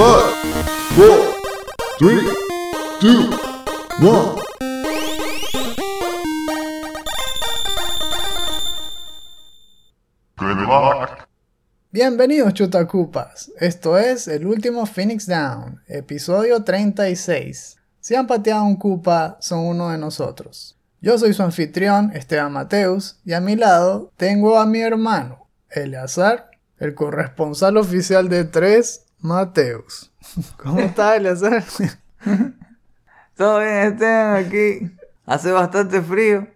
Five, four, three. Bienvenidos chutacupas, esto es el último Phoenix Down, episodio 36. Si han pateado un cupa, son uno de nosotros. Yo soy su anfitrión, Esteban Mateus, y a mi lado tengo a mi hermano, Eleazar, el corresponsal oficial de tres, Mateus. ¿Cómo estás, Eleazar? Todo bien, Esteban, aquí. Hace bastante frío.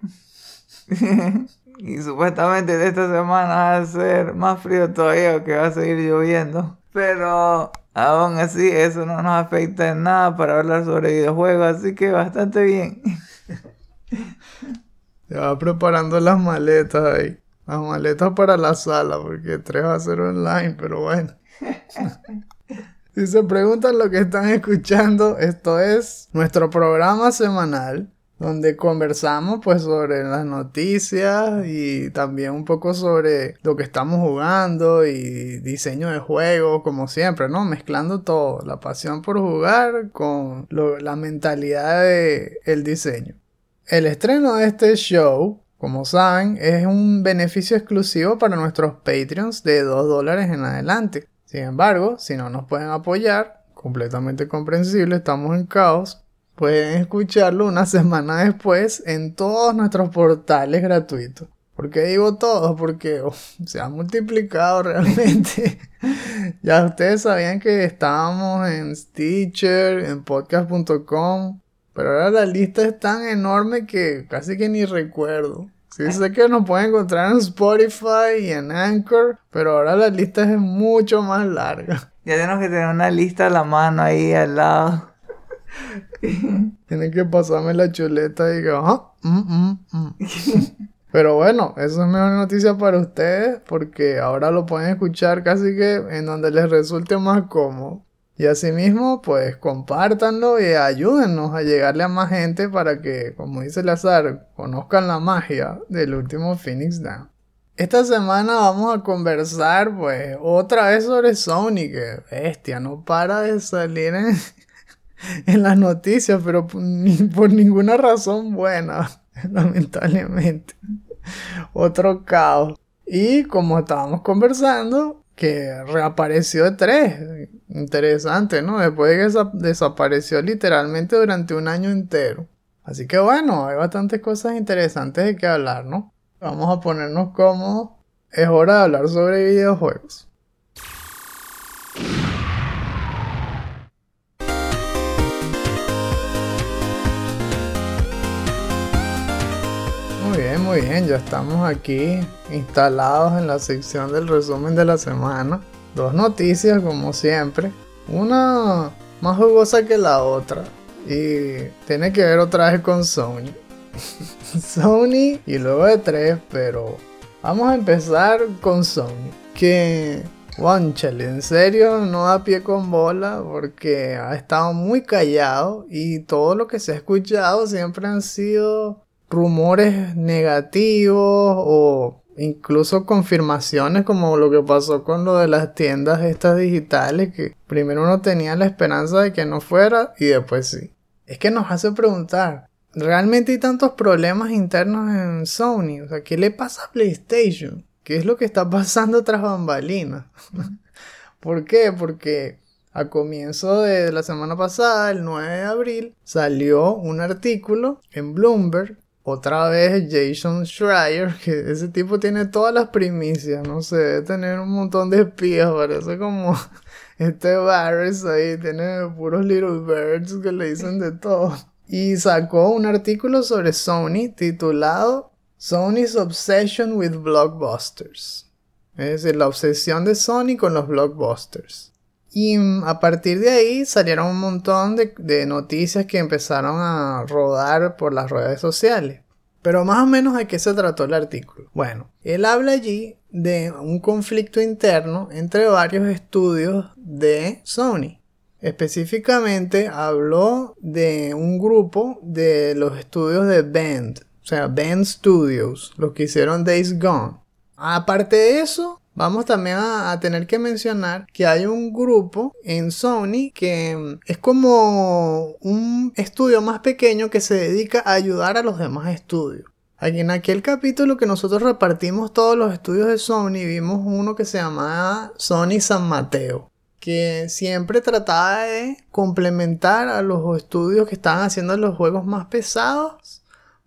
y supuestamente de esta semana va a ser más frío todavía, que va a seguir lloviendo. Pero aún así, eso no nos afecta en nada para hablar sobre videojuegos, así que bastante bien. Ya va preparando las maletas ahí. Las maletas para la sala, porque tres va a ser online, pero bueno. Si se preguntan lo que están escuchando, esto es nuestro programa semanal donde conversamos pues sobre las noticias y también un poco sobre lo que estamos jugando y diseño de juegos como siempre, ¿no? Mezclando todo, la pasión por jugar con la mentalidad de el diseño. El estreno de este show, como saben, es un beneficio exclusivo para nuestros Patreons de 2 dólares en adelante. Sin embargo, si no nos pueden apoyar, completamente comprensible, estamos en caos, pueden escucharlo una semana después en todos nuestros portales gratuitos. ¿Por qué digo todos? Porque se ha multiplicado realmente. ya ustedes sabían que estábamos en Stitcher, en podcast.com, pero ahora la lista es tan enorme que casi que ni recuerdo. Sí sé que nos pueden encontrar en Spotify y en Anchor, pero ahora la lista es mucho más larga. Ya tenemos que tener una lista a la mano ahí al lado. Tienen que pasarme la chuleta y digo, ah, mm, mm, mm". Pero bueno, eso es mejor noticia para ustedes porque ahora lo pueden escuchar casi que en donde les resulte más cómodo. Y asimismo, pues compártanlo y ayúdennos a llegarle a más gente para que, como dice Lazar, conozcan la magia del último Phoenix Down. Esta semana vamos a conversar, pues, otra vez sobre Sony, que bestia, no para de salir en, en las noticias, pero ni por ninguna razón buena, lamentablemente. Otro caos. Y como estábamos conversando, que reapareció de tres. Interesante, ¿no? Después de que desapareció literalmente durante un año entero. Así que bueno, hay bastantes cosas interesantes de que hablar, ¿no? Vamos a ponernos cómodos. Es hora de hablar sobre videojuegos. Bien, muy bien, ya estamos aquí instalados en la sección del resumen de la semana. Dos noticias como siempre, una más jugosa que la otra y tiene que ver otra vez con Sony. Sony y luego de tres, pero vamos a empezar con Sony. Que, Wanchale, en serio no da pie con bola porque ha estado muy callado y todo lo que se ha escuchado siempre han sido rumores negativos o incluso confirmaciones como lo que pasó con lo de las tiendas estas digitales que primero uno tenía la esperanza de que no fuera y después sí. Es que nos hace preguntar, ¿realmente hay tantos problemas internos en Sony? O sea, ¿qué le pasa a PlayStation? ¿Qué es lo que está pasando tras bambalinas? ¿Por qué? Porque a comienzo de la semana pasada, el 9 de abril, salió un artículo en Bloomberg otra vez Jason Schreier, que ese tipo tiene todas las primicias, no sé, debe tener un montón de espías, parece como este Barris ahí, tiene puros little birds que le dicen de todo. Y sacó un artículo sobre Sony titulado Sony's Obsession with Blockbusters. Es decir, la obsesión de Sony con los blockbusters. Y a partir de ahí salieron un montón de, noticias que empezaron a rodar por las redes sociales. Pero más o menos de qué se trató el artículo. Bueno, él habla allí de un conflicto interno entre varios estudios de Sony. Específicamente habló de un grupo de los estudios de Band, o sea, Band Studios, los que hicieron Days Gone. Aparte de eso, Vamos también a, tener que mencionar que hay un grupo en Sony que mm, es como un estudio más pequeño que se dedica a ayudar a los demás estudios. Aquí en aquel capítulo que nosotros repartimos todos los estudios de Sony, vimos uno que se llamaba Sony San Mateo, que siempre trataba de complementar a los estudios que estaban haciendo los juegos más pesados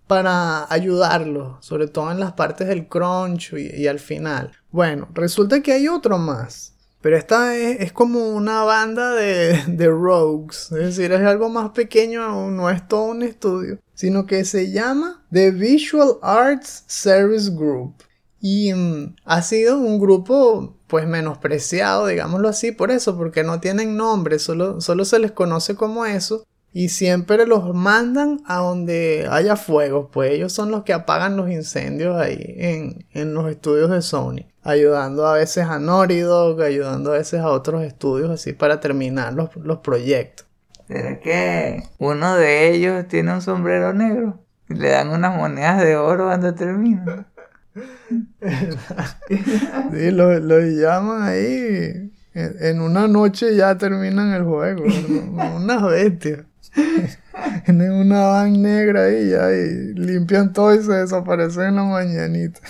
para ayudarlos, sobre todo en las partes del crunch y, al final. Bueno, resulta que hay otro más. Pero esta es, como una banda de, de, rogues. Es decir, es algo más pequeño, no es todo un estudio. Sino que se llama The Visual Arts Service Group. Y mm, ha sido un grupo pues menospreciado, digámoslo así, por eso, porque no tienen nombre, solo, solo se les conoce como eso y siempre los mandan a donde haya fuego, pues ellos son los que apagan los incendios ahí en, los estudios de Sony, ayudando a veces a Naughty Dog, ayudando a veces a otros estudios así para terminar los, los proyectos. ¿Será que uno de ellos tiene un sombrero negro? Y le dan unas monedas de oro cuando termina. sí, los lo llaman ahí. En una noche ya terminan el juego. Unas bestias. Tienen una van negra ahí ya y limpian todo y se desaparecen en la mañanita.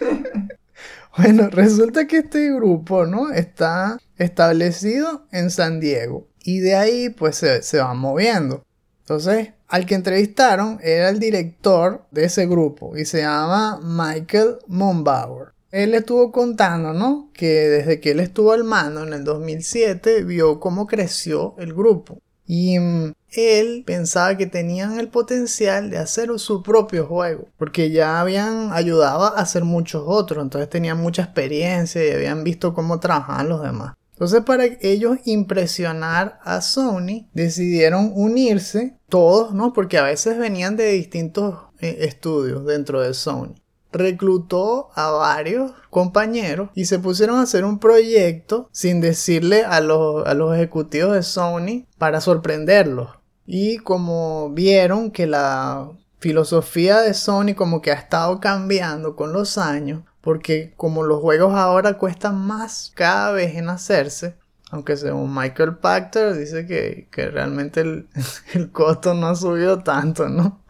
bueno, resulta que este grupo, ¿no? Está establecido en San Diego. Y de ahí pues se, se van moviendo. Entonces, al que entrevistaron era el director de ese grupo y se llama Michael Monbauer. Él estuvo contando, ¿no? Que desde que él estuvo al mando en el 2007 vio cómo creció el grupo. Y mm, él pensaba que tenían el potencial de hacer su propio juego, porque ya habían ayudado a hacer muchos otros, entonces tenían mucha experiencia y habían visto cómo trabajaban los demás. Entonces para ellos impresionar a Sony decidieron unirse todos, ¿no? Porque a veces venían de distintos eh, estudios dentro de Sony reclutó a varios compañeros y se pusieron a hacer un proyecto sin decirle a los, a los ejecutivos de Sony para sorprenderlos. Y como vieron que la filosofía de Sony como que ha estado cambiando con los años, porque como los juegos ahora cuestan más cada vez en hacerse, aunque según Michael Pachter dice que, que realmente el, el, costo no ha subido tanto, ¿no?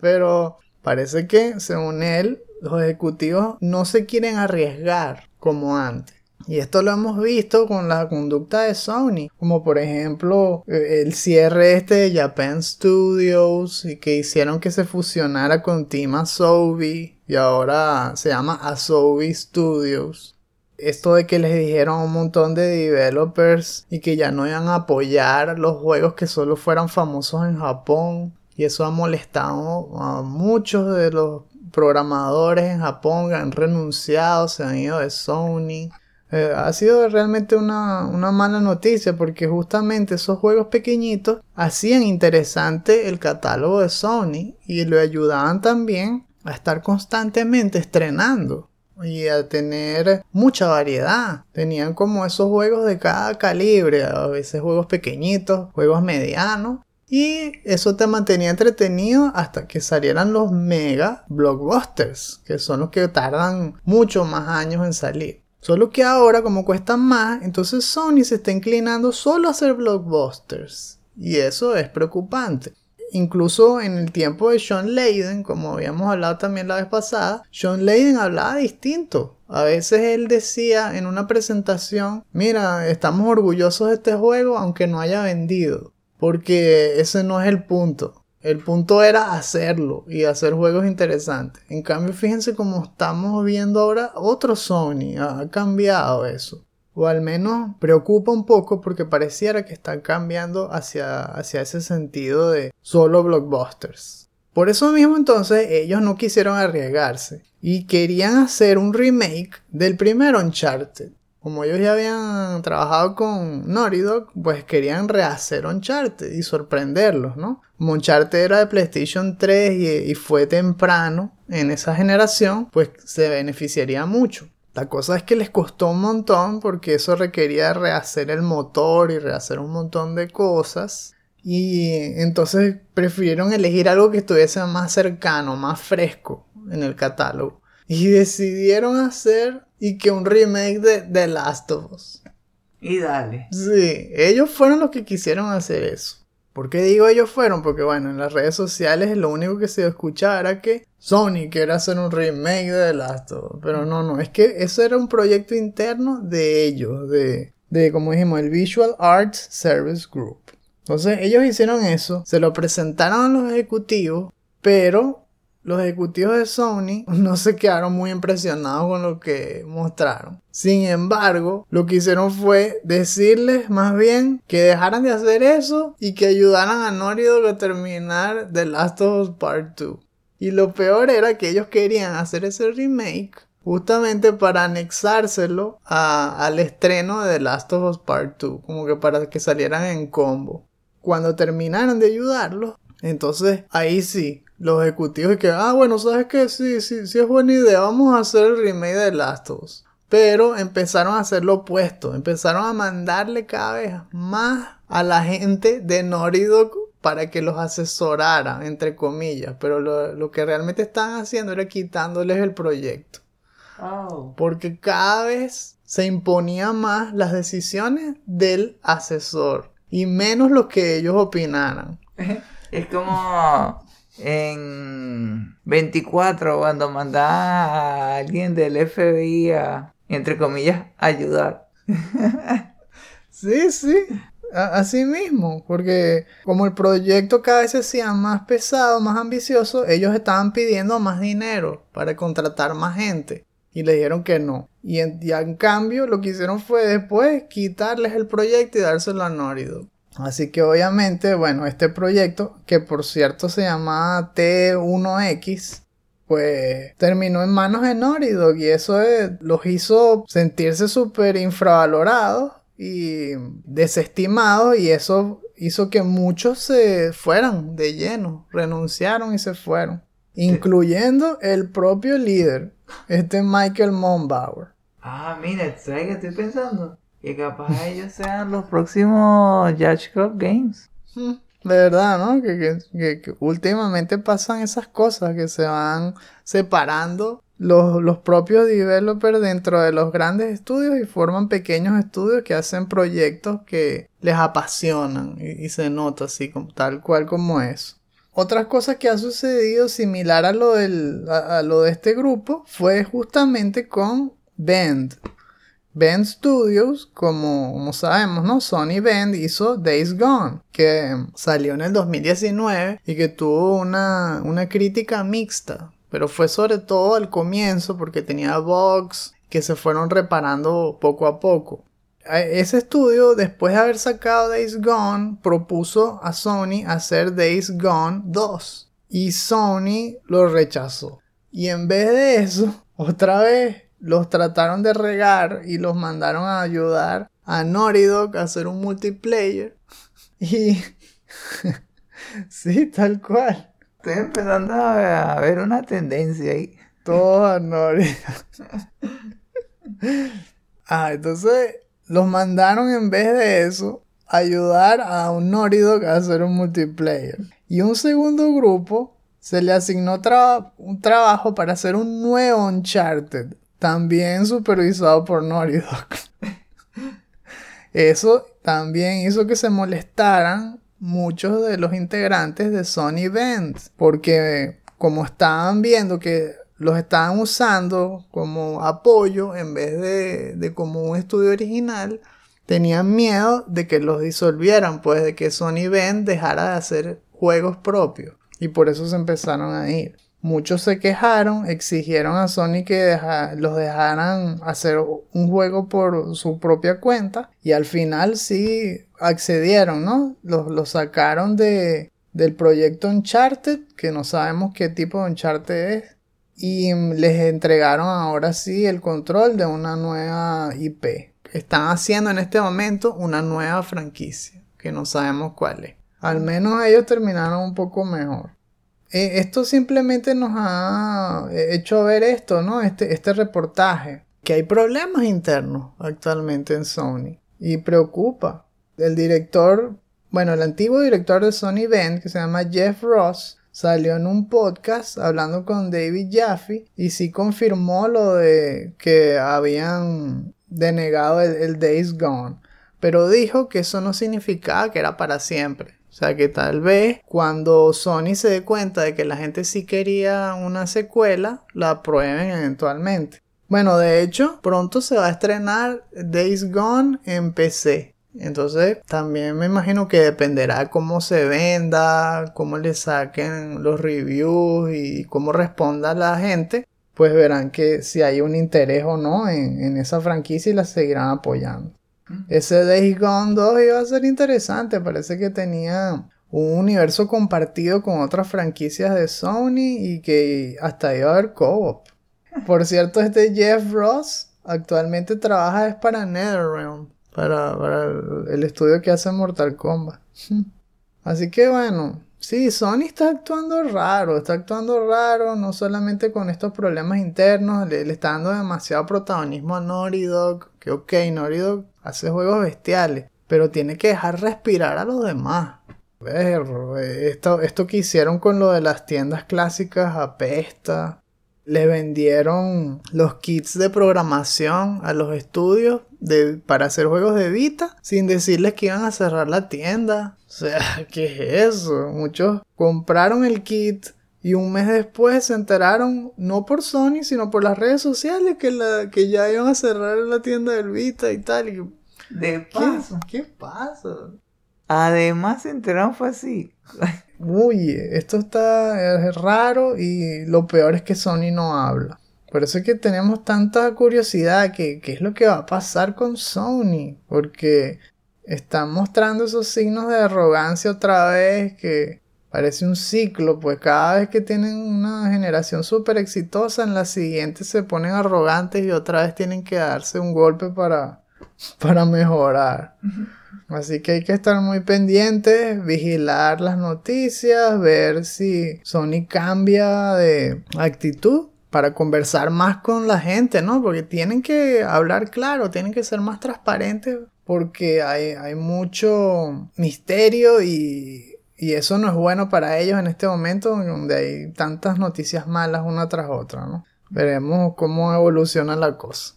Pero parece que según él los ejecutivos no se quieren arriesgar como antes. Y esto lo hemos visto con la conducta de Sony, como por ejemplo eh, el cierre este de Japan Studios y que hicieron que se fusionara con Team Asobi y ahora se llama Asobi Studios. Esto de que les dijeron a un montón de developers y que ya no iban a apoyar los juegos que solo fueran famosos en Japón. Y eso ha molestado a muchos de los programadores en Japón han renunciado, se han ido de Sony. Eh, ha sido realmente una, una, mala noticia porque justamente esos juegos pequeñitos hacían interesante el catálogo de Sony y le ayudaban también a estar constantemente estrenando y a tener mucha variedad. Tenían como esos juegos de cada calibre, a veces juegos pequeñitos, juegos medianos y eso te mantenía entretenido hasta que salieran los mega blockbusters, que son los que tardan mucho más años en salir. Solo que ahora, como cuestan más, entonces Sony se está inclinando solo a hacer blockbusters. Y eso es preocupante. Incluso en el tiempo de Sean Layden, como habíamos hablado también la vez pasada, Sean Layden hablaba distinto. A veces él decía en una presentación, mira, estamos orgullosos de este juego aunque no haya vendido. Porque ese no es el punto. El punto era hacerlo y hacer juegos interesantes. En cambio, fíjense cómo estamos viendo ahora otro Sony. Ha cambiado eso. O al menos preocupa un poco porque pareciera que están cambiando hacia, hacia ese sentido de solo blockbusters. Por eso mismo entonces ellos no quisieron arriesgarse y querían hacer un remake del primer Uncharted como ellos ya habían trabajado con Naughty Dog, pues querían rehacer Uncharted y sorprenderlos, ¿no? Uncharted era de PlayStation 3 y, fue temprano en esa generación, pues se beneficiaría mucho. La cosa es que les costó un montón porque eso requería rehacer el motor y rehacer un montón de cosas. Y entonces prefirieron elegir algo que estuviese más cercano, más fresco en el catálogo. Y decidieron hacer y que un remake de The Last of Us. Y dale. Sí, ellos fueron los que quisieron hacer eso. ¿Por qué digo ellos fueron? Porque bueno, en las redes sociales lo único que se escuchaba era que Sony quiere hacer un remake de The Last of Us. Pero no, no, es que eso era un proyecto interno de ellos, de, de como dijimos, el Visual Arts Service Group. Entonces ellos hicieron eso, se lo presentaron a los ejecutivos, pero los ejecutivos de Sony no se quedaron muy impresionados con lo que mostraron. Sin embargo, lo que hicieron fue decirles más bien que dejaran de hacer eso y que ayudaran a Dog a terminar The Last of Us Part 2. Y lo peor era que ellos querían hacer ese remake justamente para anexárselo al estreno de The Last of Us Part 2, como que para que salieran en combo. Cuando terminaron de ayudarlo, entonces ahí sí, los ejecutivos y que, ah, bueno, sabes que sí, sí, sí es buena idea, vamos a hacer el remake de Last of Us. Pero empezaron a hacer lo opuesto, empezaron a mandarle cada vez más a la gente de Naughty para que los asesorara, entre comillas. Pero lo, que realmente estaban haciendo era quitándoles el proyecto. Oh. Porque cada vez se imponían más las decisiones del asesor y menos lo que ellos opinaran. Es como en 24 cuando mandaba a alguien del FBI a, entre comillas, ayudar. sí, sí. Así mismo, porque como el proyecto cada vez se hacía más pesado, más ambicioso, ellos estaban pidiendo más dinero para contratar más gente y le dijeron que no. Y en, cambio lo que hicieron fue después quitarles el proyecto y dárselo a Norido. Así que obviamente, bueno, este proyecto, que por cierto se llama T1X, pues terminó en manos de Naughty y eso los hizo sentirse súper infravalorados y desestimados y eso hizo que muchos se fueran de lleno, renunciaron y se fueron, incluyendo el propio líder, este Michael Monbauer. Ah, mira, ¿sabes qué estoy pensando? Que capaz ellos sean los próximos Judge Club Games. Hmm, de verdad, ¿no? Que, últimamente pasan esas cosas, que se van separando los, propios developers dentro de los grandes estudios y forman pequeños estudios que hacen proyectos que les apasionan y, se nota así, como, tal cual como es. Otras cosas que ha sucedido similar a lo, del, a lo de este grupo fue justamente con Bend. Bend Studios, como, sabemos, ¿no? Sony Bend hizo Days Gone, que salió en el 2019 y que tuvo una, una crítica mixta, pero fue sobre todo al comienzo porque tenía bugs que se fueron reparando poco a poco. Ese estudio, después de haber sacado Days Gone, propuso a Sony hacer Days Gone 2 y Sony lo rechazó. Y en vez de eso, otra vez los trataron de regar y los mandaron a ayudar a Noridog a hacer un multiplayer. Y sí, tal cual. Estoy empezando a ver una tendencia ahí. Todo a Noridog. ah, entonces los mandaron en vez de eso a ayudar a un Noridog a hacer un multiplayer. Y un segundo grupo se le asignó un trabajo para hacer un nuevo Uncharted también supervisado por Naughty Eso también hizo que se molestaran muchos de los integrantes de Sony Bend, porque como estaban viendo que los estaban usando como apoyo en vez de, de como un estudio original, tenían miedo de que los disolvieran, pues de que Sony Bend dejara de hacer juegos propios. Y por eso se empezaron a ir. Muchos se quejaron, exigieron a Sony que los dejaran hacer un juego por su propia cuenta y al final sí accedieron, ¿no? Los, sacaron de, del proyecto Uncharted, que no sabemos qué tipo de Uncharted es, y les entregaron ahora sí el control de una nueva IP. Están haciendo en este momento una nueva franquicia, que no sabemos cuál es. Al menos ellos terminaron un poco mejor. Eh, esto simplemente nos ha eh, hecho ver esto, ¿no? Este, este reportaje, que hay problemas internos actualmente en Sony y preocupa. El director, bueno, el antiguo director de Sony Bend, que se llama Jeff Ross, salió en un podcast hablando con David Jaffe y sí confirmó lo de que habían denegado el Days Gone. Pero dijo que eso no significaba que era para siempre. O sea que tal vez cuando Sony se dé cuenta de que la gente sí quería una secuela, la aprueben eventualmente. Bueno, de hecho, pronto se va a estrenar Days Gone en PC. Entonces, también me imagino que dependerá cómo se venda, cómo le saquen los reviews y cómo responda la gente. Pues verán que si hay un interés o no en, esa franquicia y la seguirán apoyando. Ese Days Gone 2 iba a ser interesante. Parece que tenía un universo compartido con otras franquicias de Sony y que hasta iba a haber co-op. Por cierto, este Jeff Ross actualmente trabaja es para NetherRealm, para, para el estudio que hace Mortal Kombat. Así que bueno, sí, Sony está actuando raro, está actuando raro, no solamente con estos problemas internos, le, le está dando demasiado protagonismo a Naughty Dog, que ok, Naughty Dog hace juegos bestiales, pero tiene que dejar respirar a los demás. Esto, esto que hicieron con lo de las tiendas clásicas apesta le vendieron los kits de programación a los estudios de, para hacer juegos de Vita sin decirles que iban a cerrar la tienda. O sea, ¿qué es eso? Muchos compraron el kit y un mes después se enteraron, no por Sony, sino por las redes sociales, que, la, que ya iban a cerrar la tienda del Vita y tal. Y, De paso. ¿Qué, ¿Qué pasa? Además se enteraron fue así. Uy, esto está es raro y lo peor es que Sony no habla. Por eso es que tenemos tanta curiosidad que qué es lo que va a pasar con Sony. Porque están mostrando esos signos de arrogancia otra vez que parece un ciclo. Pues cada vez que tienen una generación súper exitosa, en la siguiente se ponen arrogantes y otra vez tienen que darse un golpe para, para mejorar. Así que hay que estar muy pendientes, vigilar las noticias, ver si Sony cambia de actitud para conversar más con la gente, ¿no? Porque tienen que hablar claro, tienen que ser más transparentes porque hay, hay mucho misterio y, y eso no es bueno para ellos en este momento donde hay tantas noticias malas una tras otra, ¿no? Veremos cómo evoluciona la cosa.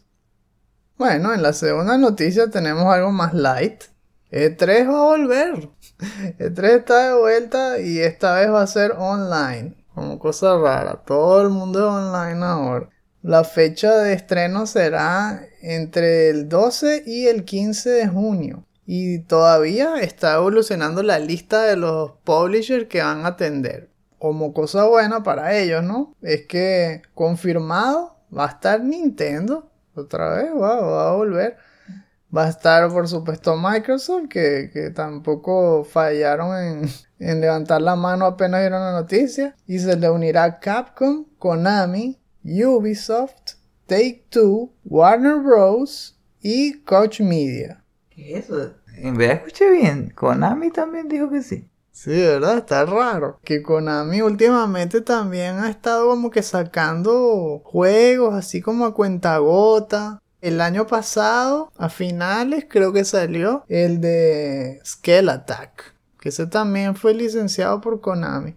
Bueno, en la segunda noticia tenemos algo más light. E3 va a volver. E3 está de vuelta y esta vez va a ser online. Como cosa rara. Todo el mundo es online ahora. La fecha de estreno será entre el 12 y el 15 de junio. Y todavía está evolucionando la lista de los publishers que van a atender. Como cosa buena para ellos, ¿no? Es que confirmado va a estar Nintendo. Otra vez va, va a volver. Va a estar, por supuesto, Microsoft, que, tampoco fallaron en, en, levantar la mano apenas vieron la noticia. Y se le unirá Capcom, Konami, Ubisoft, Take Two, Warner Bros. y Coach Media. ¿Qué es eso? En verdad escuché bien. Konami también dijo que sí. Sí, ¿verdad? Está raro. Que Konami últimamente también ha estado como que sacando juegos así como a cuentagota. El año pasado, a finales, creo que salió el de Scale Attack. Que ese también fue licenciado por Konami.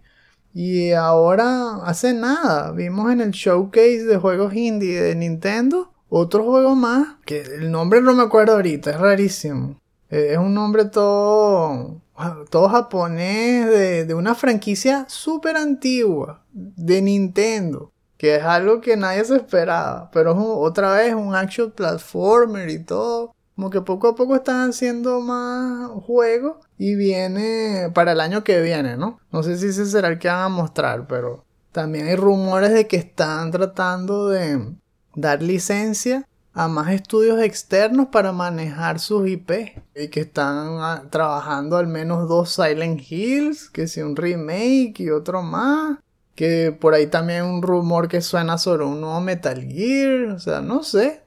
Y ahora, hace nada, vimos en el showcase de juegos indie de Nintendo otro juego más. Que el nombre no me acuerdo ahorita, es rarísimo. Es un nombre todo, todo japonés de, de una franquicia súper antigua de Nintendo que es algo que nadie se esperaba, pero es otra vez un action platformer y todo. Como que poco a poco están haciendo más juegos y viene para el año que viene, ¿no? No sé si ese será el que van a mostrar, pero también hay rumores de que están tratando de dar licencia a más estudios externos para manejar sus IP y que están ah, trabajando al menos dos Silent Hills, que si un remake y otro más que por ahí también un rumor que suena sobre un nuevo Metal Gear, o sea, no sé,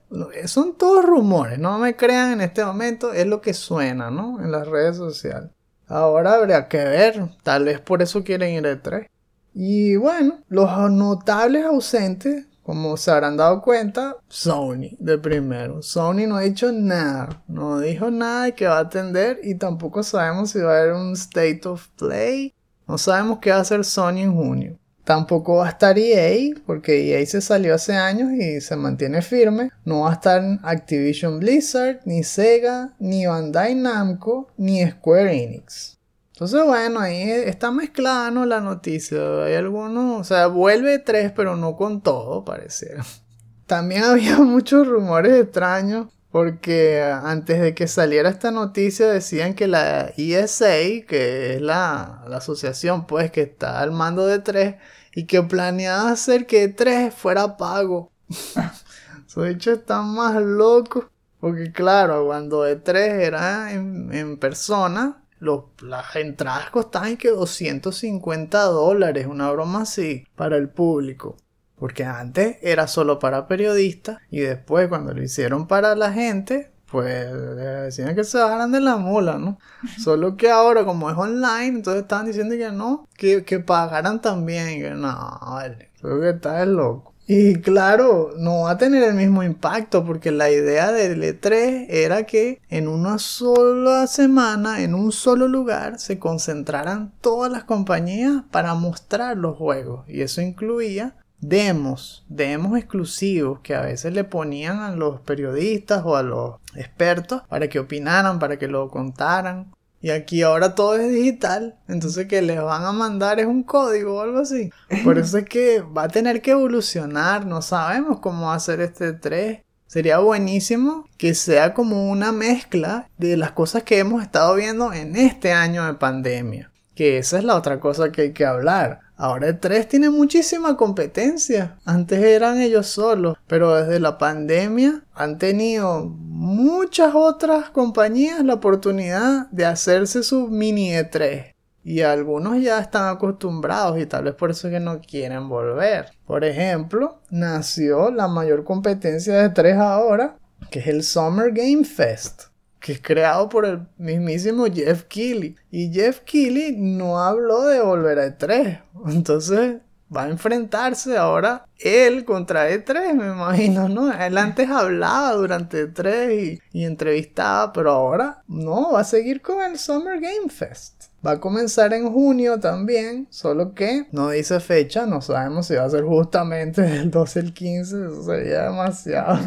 son todos rumores, no me crean en este momento, es lo que suena, ¿no? En las redes sociales. Ahora habría que ver, tal vez por eso quieren ir de tres. Y bueno, los notables ausentes, como se habrán dado cuenta, Sony de primero. Sony no ha dicho nada, no dijo nada de que va a atender y tampoco sabemos si va a haber un state of play No sabemos qué va a hacer Sony en junio. Tampoco va a estar EA, porque EA se salió hace años y se mantiene firme. No va a estar Activision Blizzard, ni Sega, ni Bandai Namco, ni Square Enix. Entonces, bueno, ahí está mezclada ¿no? la noticia. Hay algunos, o sea, vuelve tres, pero no con todo, pareciera. También había muchos rumores extraños porque antes de que saliera esta noticia decían que la ESA, que es la, asociación pues que está al mando de 3 y que planeaba hacer que 3 fuera pago. Esos dicho están más locos. Porque claro, cuando E3 era en, en persona, las entradas costaban que 250 dólares, una broma así, para el público. Porque antes era solo para periodistas y después cuando lo hicieron para la gente, pues decían que se bajaran de la mula, ¿no? Solo que ahora como es online, entonces estaban diciendo que no, que, que pagaran también. Que no, vale, creo que está loco. Y claro, no va a tener el mismo impacto porque la idea del E3 era que en una sola semana, en un solo lugar, se concentraran todas las compañías para mostrar los juegos. Y eso incluía demos, demos exclusivos que a veces le ponían a los periodistas o a los expertos para que opinaran, para que lo contaran. Y aquí ahora todo es digital, entonces que les van a mandar es un código o algo así. Por eso es que va a tener que evolucionar, no sabemos cómo hacer este 3. Sería buenísimo que sea como una mezcla de las cosas que hemos estado viendo en este año de pandemia. Que esa es la otra cosa que hay que hablar. Ahora el 3 tiene muchísima competencia. Antes eran ellos solos, pero desde la pandemia han tenido muchas otras compañías la oportunidad de hacerse su mini E3. Y algunos ya están acostumbrados y tal vez por eso es que no quieren volver. Por ejemplo, nació la mayor competencia de 3 ahora, que es el Summer Game Fest que es creado por el mismísimo Jeff Keighley. Y Jeff Keighley no habló de volver a E3. Entonces va a enfrentarse ahora él contra E3, me imagino, ¿no? Él antes hablaba durante E3 y, y entrevistaba, pero ahora no, va a seguir con el Summer Game Fest. Va a comenzar en junio también, solo que no dice fecha, no sabemos si va a ser justamente del 12 al 15, eso sería demasiado.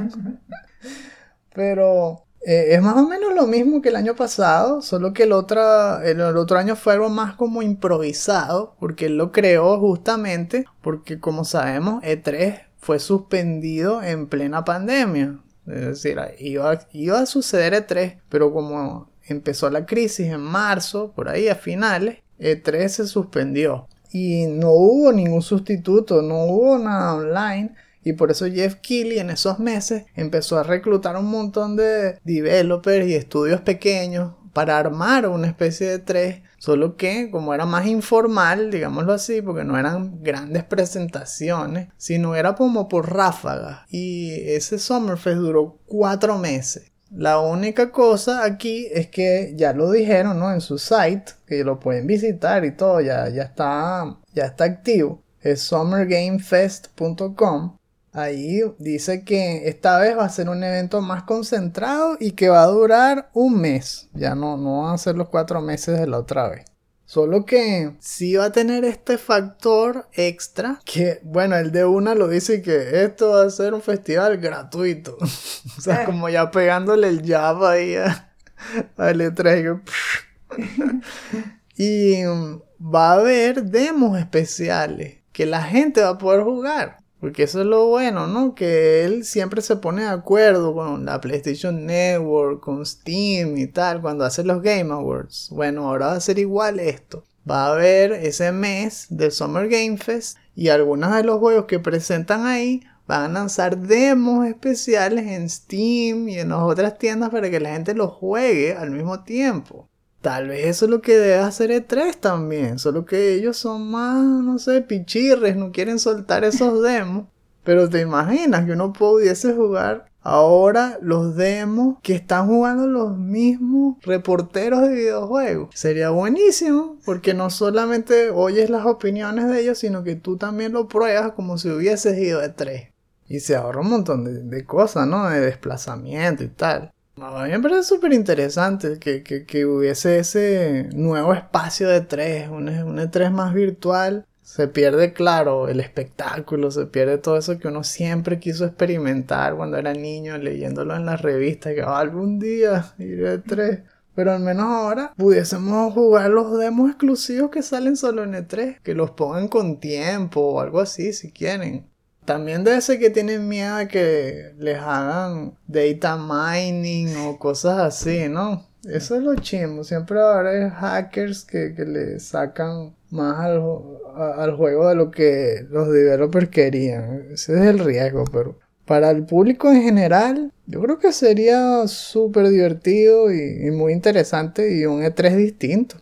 Pero eh, es más o menos lo mismo que el año pasado, solo que el otro, el, otro año fue algo más como improvisado, porque él lo creó justamente porque como sabemos E3 fue suspendido en plena pandemia. Es decir, iba, iba a suceder E3, pero como empezó la crisis en marzo, por ahí a finales, E3 se suspendió. Y no hubo ningún sustituto, no hubo nada online. Y por eso Jeff Keighley en esos meses empezó a reclutar un montón de developers y estudios pequeños para armar una especie de tres, solo que como era más informal, digámoslo así, porque no eran grandes presentaciones, sino era como por ráfagas. Y ese Summerfest duró cuatro meses. La única cosa aquí es que ya lo dijeron, ¿no? En su site, que lo pueden visitar y todo, ya, ya, está, ya está activo. Es summergamefest.com Ahí dice que esta vez va a ser un evento más concentrado y que va a durar un mes. Ya no, no van a ser los cuatro meses de la otra vez. Solo que sí va a tener este factor extra que, bueno, el de una lo dice que esto va a ser un festival gratuito. o sea, eh. como ya pegándole el Java ahí a, E3. y mm, va a haber demos especiales que la gente va a poder jugar. Porque eso es lo bueno, ¿no? Que él siempre se pone de acuerdo con la PlayStation Network, con Steam y tal, cuando hace los Game Awards. Bueno, ahora va a ser igual esto. Va a haber ese mes del Summer Game Fest y algunos de los juegos que presentan ahí van a lanzar demos especiales en Steam y en las otras tiendas para que la gente los juegue al mismo tiempo. Tal vez eso es lo que debe hacer E3 también. Solo que ellos son más, no sé, pichirres, no quieren soltar esos demos. Pero te imaginas que uno pudiese jugar ahora los demos que están jugando los mismos reporteros de videojuegos. Sería buenísimo porque no solamente oyes las opiniones de ellos, sino que tú también lo pruebas como si hubieses ido E3. Y se ahorra un montón de, de cosas, ¿no? De desplazamiento y tal. A mí me parece súper interesante que, que, hubiese ese nuevo espacio de 3, un, un E3 más virtual. Se pierde, claro, el espectáculo, se pierde todo eso que uno siempre quiso experimentar cuando era niño, leyéndolo en las revistas, que ah, algún día iré a E3. Pero al menos ahora pudiésemos jugar los demos exclusivos que salen solo en E3, que los pongan con tiempo o algo así si quieren. También de ese que tienen miedo de que les hagan data mining o cosas así, ¿no? Eso es lo chimo. Siempre habrá hackers que, le sacan más al, al, juego de lo que los developers querían. Ese es el riesgo, pero para el público en general, yo creo que sería súper divertido y, y, muy interesante y un E3 distinto.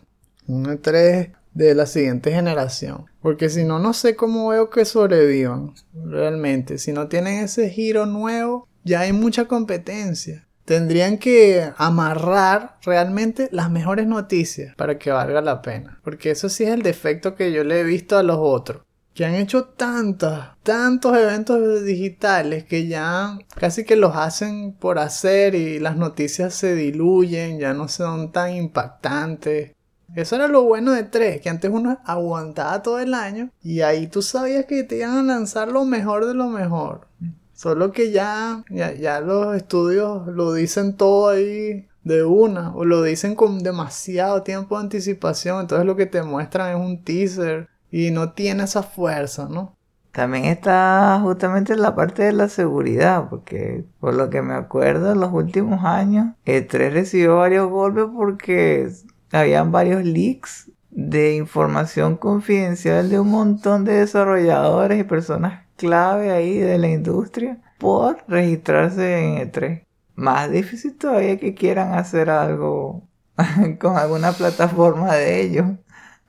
Un E3 de la siguiente generación. Porque si no, no sé cómo veo que sobrevivan realmente. Si no tienen ese giro nuevo, ya hay mucha competencia. Tendrían que amarrar realmente las mejores noticias para que valga la pena. Porque eso sí es el defecto que yo le he visto a los otros. Que han hecho tantos, tantos eventos digitales que ya casi que los hacen por hacer y las noticias se diluyen, ya no son tan impactantes. Eso era lo bueno de 3, que antes uno aguantaba todo el año y ahí tú sabías que te iban a lanzar lo mejor de lo mejor. Solo que ya, ya, los estudios lo dicen todo ahí de una o lo dicen con demasiado tiempo de anticipación, entonces lo que te muestran es un teaser y no tiene esa fuerza, ¿no? También está justamente la parte de la seguridad, porque por lo que me acuerdo en los últimos años, el 3 recibió varios golpes porque habían varios leaks de información confidencial de un montón de desarrolladores y personas clave ahí de la industria por registrarse en E3. Más difícil todavía que quieran hacer algo con alguna plataforma de ellos.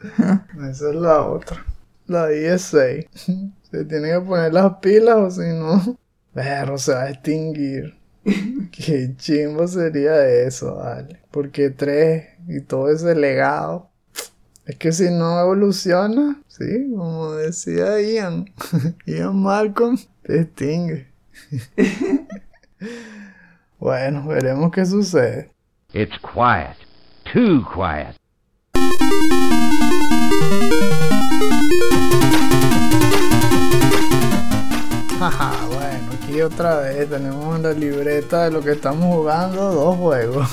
Esa es la otra. La ESA. Se tiene que poner las pilas o si no, perro se va a extinguir. Qué chimbo sería eso, vale. Porque tres y todo ese legado. Es que si no evoluciona, sí, como decía Ian, Ian Malcolm, te extingue. bueno, veremos qué sucede. It's quiet, too quiet. bueno, aquí otra vez tenemos la libreta de lo que estamos jugando, dos juegos.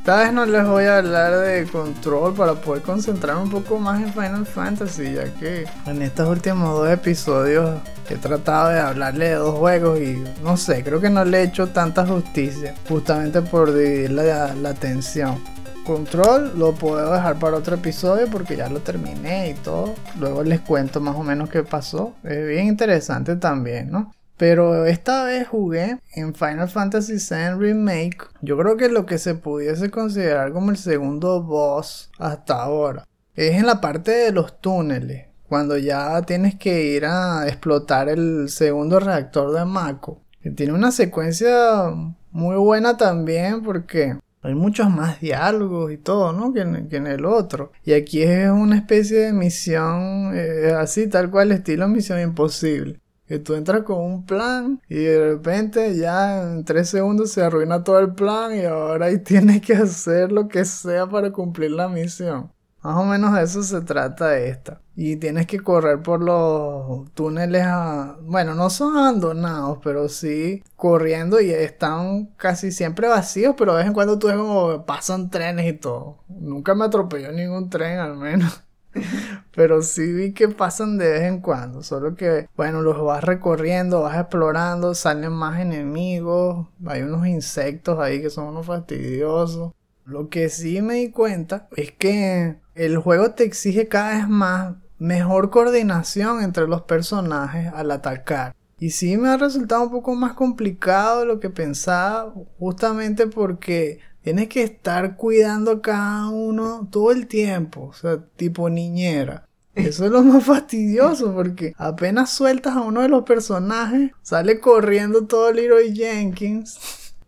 Esta vez no les voy a hablar de control para poder concentrarme un poco más en Final Fantasy, ya que en estos últimos dos episodios he tratado de hablarle de dos juegos y no sé, creo que no le he hecho tanta justicia, justamente por dividir la, la atención. Control lo puedo dejar para otro episodio porque ya lo terminé y todo. Luego les cuento más o menos qué pasó. Es bien interesante también, ¿no? Pero esta vez jugué en Final Fantasy VII Remake. Yo creo que lo que se pudiese considerar como el segundo boss hasta ahora. Es en la parte de los túneles. Cuando ya tienes que ir a explotar el segundo reactor de Mako. Que tiene una secuencia muy buena también porque hay muchos más diálogos y todo, ¿no? Que en, el otro. Y aquí es una especie de misión eh, así, tal cual, estilo Misión Imposible que tú entras con un plan y de repente ya en tres segundos se arruina todo el plan y ahora ahí tienes que hacer lo que sea para cumplir la misión. Más o menos de eso se trata esta. Y tienes que correr por los túneles, a... bueno, no son abandonados, pero sí corriendo y están casi siempre vacíos, pero de vez en cuando tú ves como pasan trenes y todo. Nunca me atropelló ningún tren al menos. Pero sí vi que pasan de vez en cuando. Solo que, bueno, los vas recorriendo, vas explorando, salen más enemigos. Hay unos insectos ahí que son unos fastidiosos. Lo que sí me di cuenta es que el juego te exige cada vez más mejor coordinación entre los personajes al atacar. Y sí me ha resultado un poco más complicado de lo que pensaba, justamente porque Tienes que estar cuidando a cada uno todo el tiempo, o sea, tipo niñera. Eso es lo más fastidioso porque apenas sueltas a uno de los personajes, sale corriendo todo Leroy Jenkins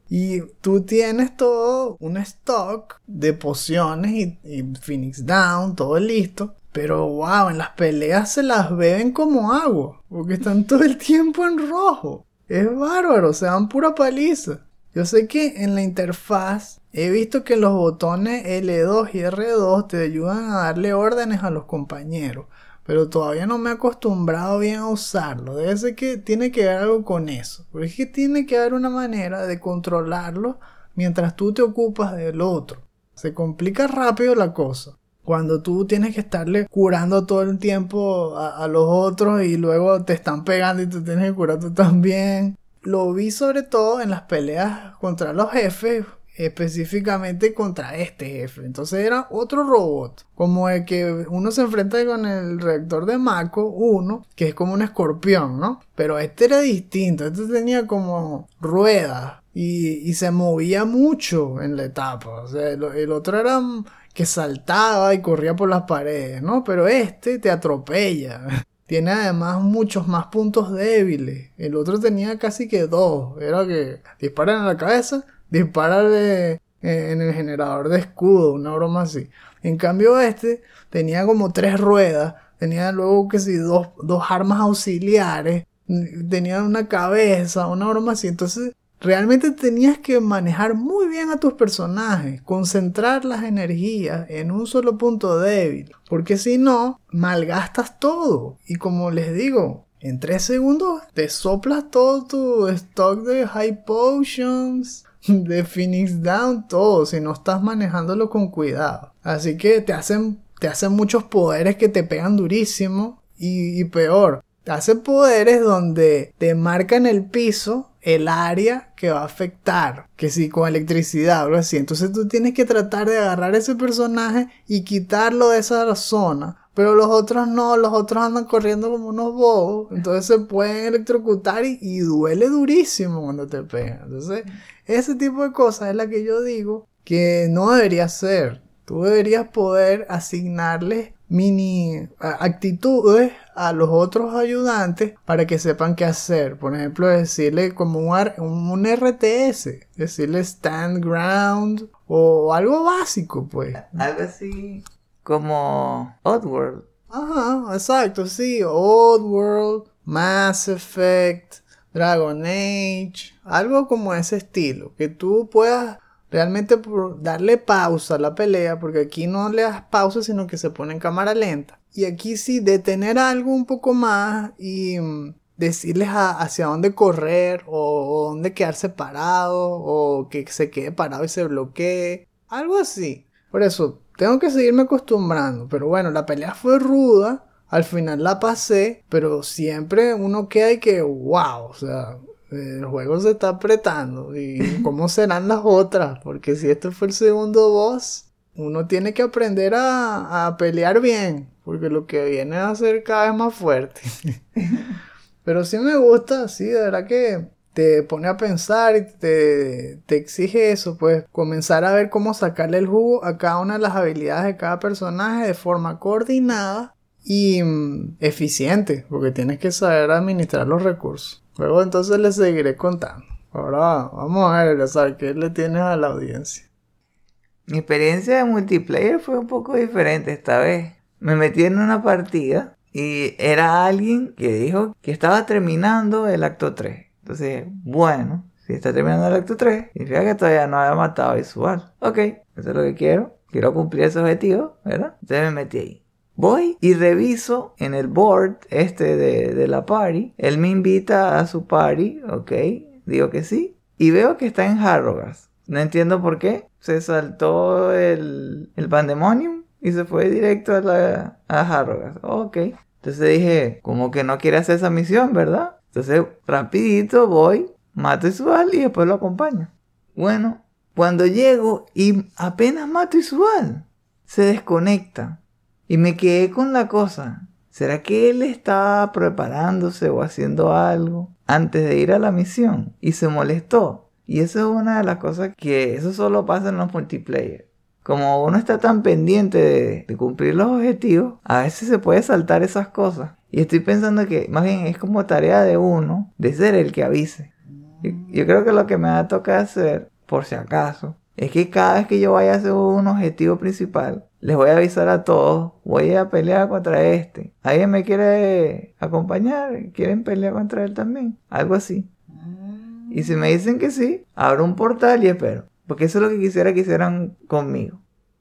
y tú tienes todo un stock de pociones y, y, Phoenix Down, todo listo. Pero wow, en las peleas se las beben como agua porque están todo el tiempo en rojo. Es bárbaro, se dan pura paliza. Yo sé que en la interfaz he visto que los botones L2 y R2 te ayudan a darle órdenes a los compañeros, pero todavía no me he acostumbrado bien a usarlo. Debe ser que tiene que ver algo con eso, porque es que tiene que haber una manera de controlarlo mientras tú te ocupas del otro. Se complica rápido la cosa. Cuando tú tienes que estarle curando todo el tiempo a, a los otros y luego te están pegando y tú tienes que curar tú también. Lo vi sobre todo en las peleas contra los jefes, específicamente contra este jefe. Entonces era otro robot, como el que uno se enfrenta con el reactor de Mako 1, que es como un escorpión, ¿no? Pero este era distinto, este tenía como ruedas y, se movía mucho en la etapa. O sea, el, el otro era que saltaba y corría por las paredes, ¿no? Pero este te atropella. Tiene además muchos más puntos débiles. El otro tenía casi que dos. Era que dispara en la cabeza, dispara eh, en el generador de escudo, una broma así. En cambio este tenía como tres ruedas, tenía luego que si dos, dos armas auxiliares, tenía una cabeza, una broma así. Entonces Realmente tenías que manejar muy bien a tus personajes, concentrar las energías en un solo punto débil, porque si no, malgastas todo. Y como les digo, en 3 segundos te soplas todo tu stock de high potions, de Phoenix Down, todo, si no estás manejándolo con cuidado. Así que te hacen, te hacen muchos poderes que te pegan durísimo y, y peor. Te hacen poderes donde te marcan el piso el área que va a afectar, que si con electricidad o algo así. Entonces tú tienes que tratar de agarrar ese personaje y quitarlo de esa zona. Pero los otros no, los otros andan corriendo como unos bobos. Entonces se pueden electrocutar y, duele durísimo cuando te pegan. Entonces, ese tipo de cosas es la que yo digo que no debería ser. Tú deberías poder asignarle mini actitudes a los otros ayudantes para que sepan qué hacer. Por ejemplo, decirle como un, un RTS, decirle stand ground o algo básico, pues. Algo así como Oddworld. Ajá, exacto, sí, Oddworld, Mass Effect, Dragon Age, algo como ese estilo, que tú puedas realmente por darle pausa a la pelea, porque aquí no le das pausa, sino que se pone en cámara lenta. Y aquí sí, detener algo un poco más y mm, decirles hacia dónde correr o, dónde quedarse parado o que se quede parado y se bloquee. Algo así. Por eso, tengo que seguirme acostumbrando. Pero bueno, la pelea fue ruda. Al final la pasé, pero siempre uno queda y que, wow, o sea, el juego se está apretando. ¿Y cómo serán las otras? Porque si este fue el segundo boss, uno tiene que aprender a, pelear bien. Porque lo que viene a ser cada vez más fuerte. Pero sí me gusta, sí, de verdad que te pone a pensar y te, te, exige eso, pues comenzar a ver cómo sacarle el jugo a cada una de las habilidades de cada personaje de forma coordinada y mm, eficiente, porque tienes que saber administrar los recursos. Luego entonces les seguiré contando. Ahora vamos a ver, a qué le tienes a la audiencia. Mi experiencia de multiplayer fue un poco diferente esta vez. Me metí en una partida y era alguien que dijo que estaba terminando el acto 3. Entonces, bueno, si está terminando el acto 3, significa que todavía no había matado a visual. Ok, eso es lo que quiero. Quiero cumplir ese objetivo, ¿verdad? Entonces me metí ahí. Voy y reviso en el board este de, la party. Él me invita a su party, ok. Digo que sí. Y veo que está en Harrogas. No entiendo por qué. Se saltó el, el pandemonium y se fue directo a, la, a Harrogas. Ok. Entonces dije, como que no quiere hacer esa misión, ¿verdad? Entonces, rapidito voy, mato a Isual y después lo acompaño. Bueno, cuando llego y apenas mato a Isual, se desconecta. Y me quedé con la cosa. ¿Será que él estaba preparándose o haciendo algo antes de ir a la misión? Y se molestó. Y eso es una de las cosas que eso solo pasa en los multiplayer. Como uno está tan pendiente de, cumplir los objetivos, a veces se puede saltar esas cosas. Y estoy pensando que más bien es como tarea de uno de ser el que avise. yo creo que lo que me va a tocar hacer, por si acaso, es que cada vez que yo vaya a hacer un objetivo principal, les voy a avisar a todos, voy a pelear contra este. ¿Alguien me quiere acompañar? ¿Quieren pelear contra él también? Algo así. Y si me dicen que sí, abro un portal y espero. Porque eso es lo que quisiera que hicieran conmigo.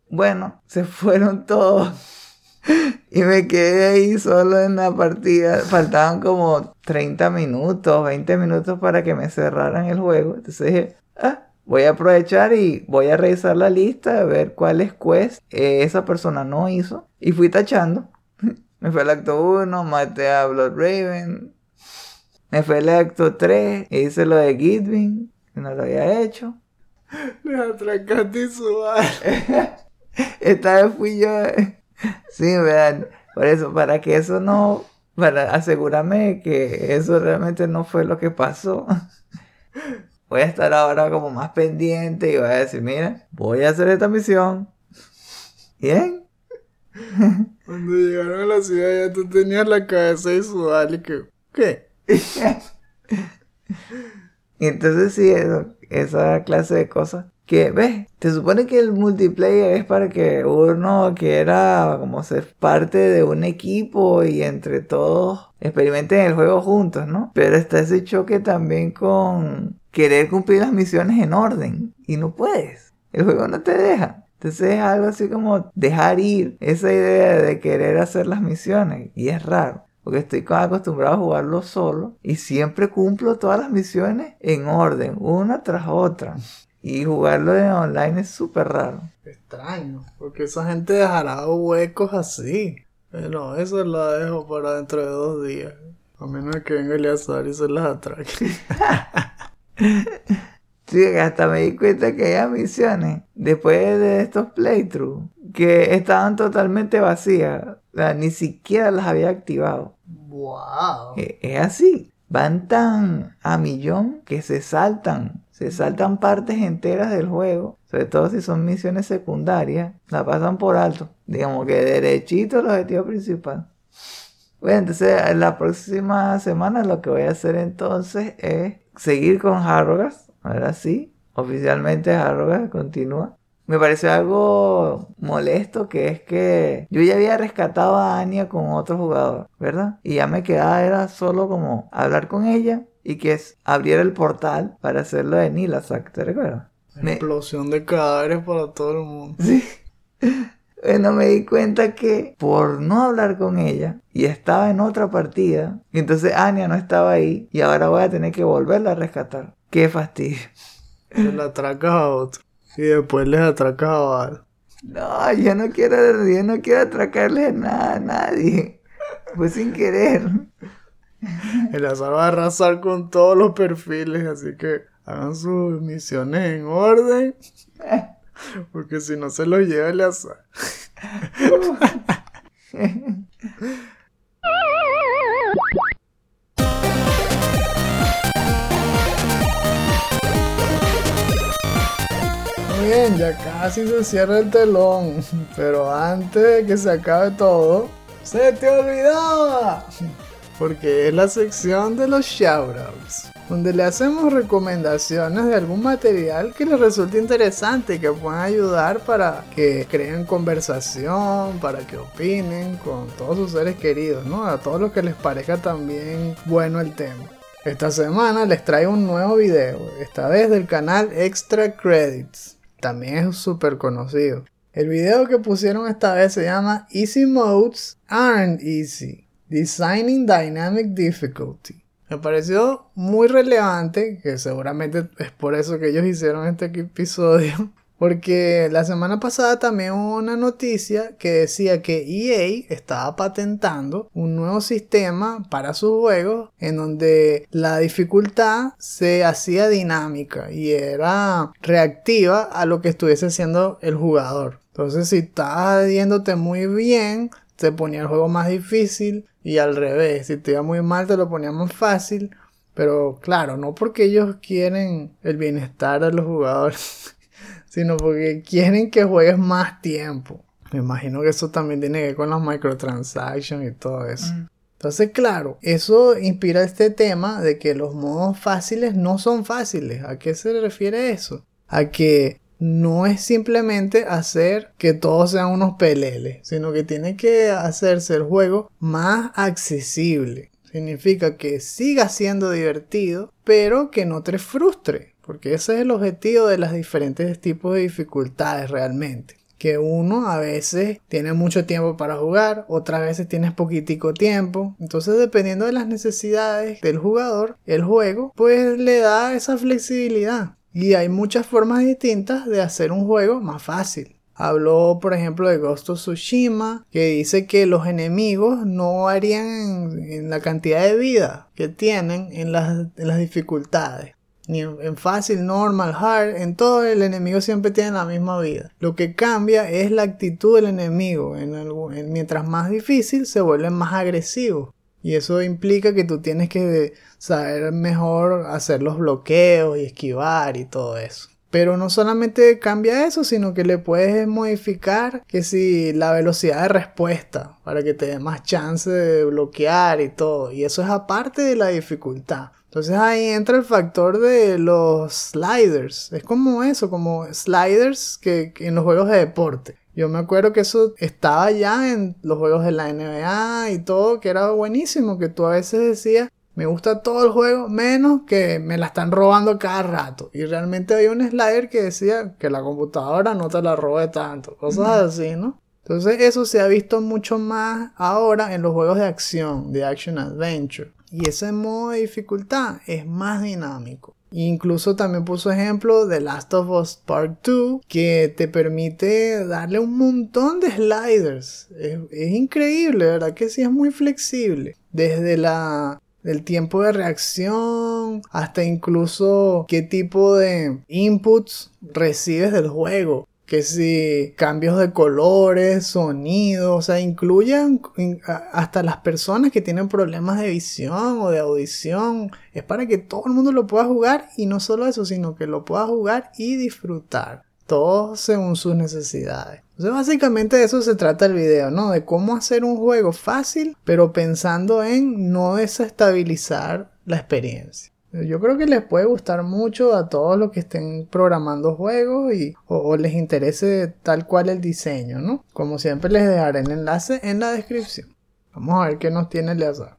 Bueno, se fueron todos. y me quedé ahí solo en la partida. Faltaban como 30 minutos, 20 minutos para que me cerraran el juego. Entonces dije, ah, voy a aprovechar y voy a revisar la lista, a ver cuáles quests esa persona no hizo. Y fui tachando. me fue al acto 1, maté a Blood Raven. Me fue al acto 3, hice lo de Gitbin, que no lo había hecho. Le atracaste su Esta vez fui yo. Sí, vean. Por eso, para que eso no. Para asegurarme que eso realmente no fue lo que pasó. Voy a estar ahora como más pendiente y voy a decir, mira, voy a hacer esta misión. Bien. Cuando llegaron a la ciudad ya tú tenías la cabeza de sudar y que, ¿qué? y entonces sí, esa clase de cosas que, ¿ves? Te supone que el multiplayer es para que uno quiera como ser parte de un equipo y entre todos experimenten el juego juntos, ¿no? Pero está ese choque también con querer cumplir las misiones en orden y no puedes. El juego no te deja. Entonces es algo así como dejar ir esa idea de querer hacer las misiones y es raro. Porque estoy acostumbrado a jugarlo solo y siempre cumplo todas las misiones en orden, una tras otra. Y jugarlo en online es súper raro. Extraño, porque esa gente dejará huecos así. Pero eso lo dejo para dentro de dos días. A menos que venga Eleazar y se las atraque. sí, hasta me di cuenta que hay misiones después de estos playthroughs que estaban totalmente vacías. O sea, ni siquiera las había activado. ¡Wow! E, es así. Van tan a millón que se saltan se saltan partes enteras del juego, sobre todo si son misiones secundarias, la pasan por alto, digamos que derechito el objetivo principal. Bueno, entonces la próxima semana lo que voy a hacer entonces es seguir con Harrogas, ahora sí, oficialmente Harrogas continúa. Me pareció algo molesto que es que yo ya había rescatado a Anya con otro jugador, ¿verdad? Y ya me quedaba era solo como hablar con ella y que es, abriera el portal para hacerlo de Nilasak, ¿te recuerdas? Explosión de cadáveres para todo el mundo. Sí. Bueno, me di cuenta que por no hablar con ella y estaba en otra partida, y entonces Anya no estaba ahí y ahora voy a tener que volverla a rescatar. Qué fastidio. Se la atracas a otro y después les atracas a Val. No, yo no quiero, yo no quiero atracarle nada a nadie. Fue sin querer. El azar va a arrasar con todos los perfiles, así que hagan sus misiones en orden. Porque si no se los lleva el. Muy bien, ya casi se cierra el telón. Pero antes de que se acabe todo, ¡se te olvidaba! Porque es la sección de los shoutouts, donde le hacemos recomendaciones de algún material que les resulte interesante y que puedan ayudar para que creen conversación, para que opinen con todos sus seres queridos, ¿no? A todos los que les parezca también bueno el tema. Esta semana les traigo un nuevo video, esta vez del canal Extra Credits. También es súper conocido. El video que pusieron esta vez se llama Easy Modes Aren't Easy. Designing Dynamic Difficulty. Me pareció muy relevante, que seguramente es por eso que ellos hicieron este episodio, porque la semana pasada también hubo una noticia que decía que EA estaba patentando un nuevo sistema para sus juegos en donde la dificultad se hacía dinámica y era reactiva a lo que estuviese haciendo el jugador. Entonces si estás yéndote muy bien, te ponía el juego más difícil y al revés, si te iba muy mal te lo ponía más fácil. Pero claro, no porque ellos quieren el bienestar de los jugadores, sino porque quieren que juegues más tiempo. Me imagino que eso también tiene que ver con las microtransactions y todo eso. Mm. Entonces, claro, eso inspira este tema de que los modos fáciles no son fáciles. ¿A qué se refiere eso? A que no es simplemente hacer que todos sean unos peleles, sino que tiene que hacerse el juego más accesible. Significa que siga siendo divertido, pero que no te frustre, porque ese es el objetivo de los diferentes tipos de dificultades realmente que uno a veces tiene mucho tiempo para jugar, otras veces tienes poquitico tiempo. Entonces, dependiendo de las necesidades del jugador, el juego pues le da esa flexibilidad. Y hay muchas formas distintas de hacer un juego más fácil. Habló, por ejemplo, de Ghost of Tsushima, que dice que los enemigos no varían en, la cantidad de vida que tienen en las, dificultades ni en fácil, normal, hard, en todo el enemigo siempre tiene la misma vida. Lo que cambia es la actitud del enemigo. En mientras más difícil se vuelve más agresivo. Y eso implica que tú tienes que saber mejor hacer los bloqueos y esquivar y todo eso. Pero no solamente cambia eso, sino que le puedes modificar que si la velocidad de respuesta para que te dé más chance de bloquear y todo. Y eso es aparte de la dificultad. Entonces ahí entra el factor de los sliders. Es como eso, como sliders que, en los juegos de deporte. Yo me acuerdo que eso estaba ya en los juegos de la NBA y todo, que era buenísimo, que tú a veces decías, me gusta todo el juego, menos que me la están robando cada rato. Y realmente había un slider que decía que la computadora no te la robe tanto, cosas así, ¿no? Entonces eso se ha visto mucho más ahora en los juegos de acción, de action adventure. Y ese modo de dificultad es más dinámico. Incluso también puso ejemplo de Last of Us Part 2 que te permite darle un montón de sliders. Es, increíble, ¿verdad? Que sí es muy flexible. Desde la del tiempo de reacción hasta incluso qué tipo de inputs recibes del juego que si cambios de colores, sonidos, o sea, incluyan hasta las personas que tienen problemas de visión o de audición. Es para que todo el mundo lo pueda jugar y no solo eso, sino que lo pueda jugar y disfrutar. Todo según sus necesidades. Entonces, básicamente de eso se trata el video, ¿no? De cómo hacer un juego fácil, pero pensando en no desestabilizar la experiencia. Yo creo que les puede gustar mucho a todos los que estén programando juegos y, o, les interese tal cual el diseño, ¿no? Como siempre les dejaré el enlace en la descripción. Vamos a ver qué nos tiene Eleazar.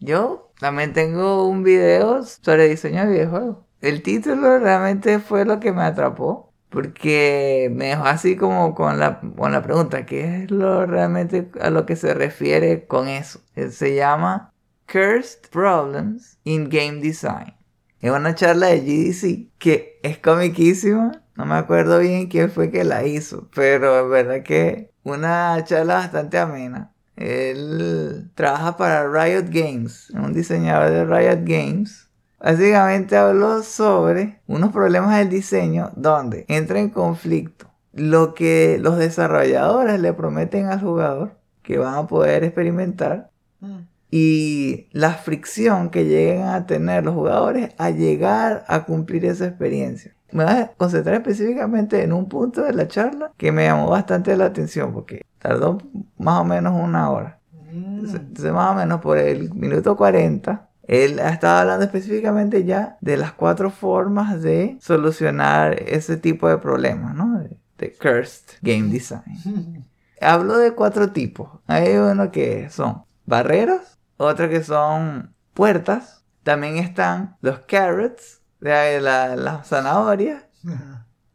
Yo también tengo un video sobre diseño de videojuegos. El título realmente fue lo que me atrapó. Porque me dejó así como con la, con la pregunta, ¿qué es lo realmente a lo que se refiere con eso? Se llama Cursed Problems in Game Design. Es una charla de GDC que es comiquísima. No me acuerdo bien quién fue que la hizo, pero es verdad que una charla bastante amena. Él trabaja para Riot Games, un diseñador de Riot Games. Básicamente habló sobre unos problemas del diseño donde entra en conflicto lo que los desarrolladores le prometen al jugador que van a poder experimentar mm y la fricción que lleguen a tener los jugadores a llegar a cumplir esa experiencia. Me voy a concentrar específicamente en un punto de la charla que me llamó bastante la atención porque tardó más o menos una hora. Entonces, más o menos por el minuto 40, él estaba hablando específicamente ya de las cuatro formas de solucionar ese tipo de problemas, ¿no? De, de cursed game design. Hablo de cuatro tipos. Hay uno que son barreras, otras que son puertas. También están los carrots, de las la zanahorias.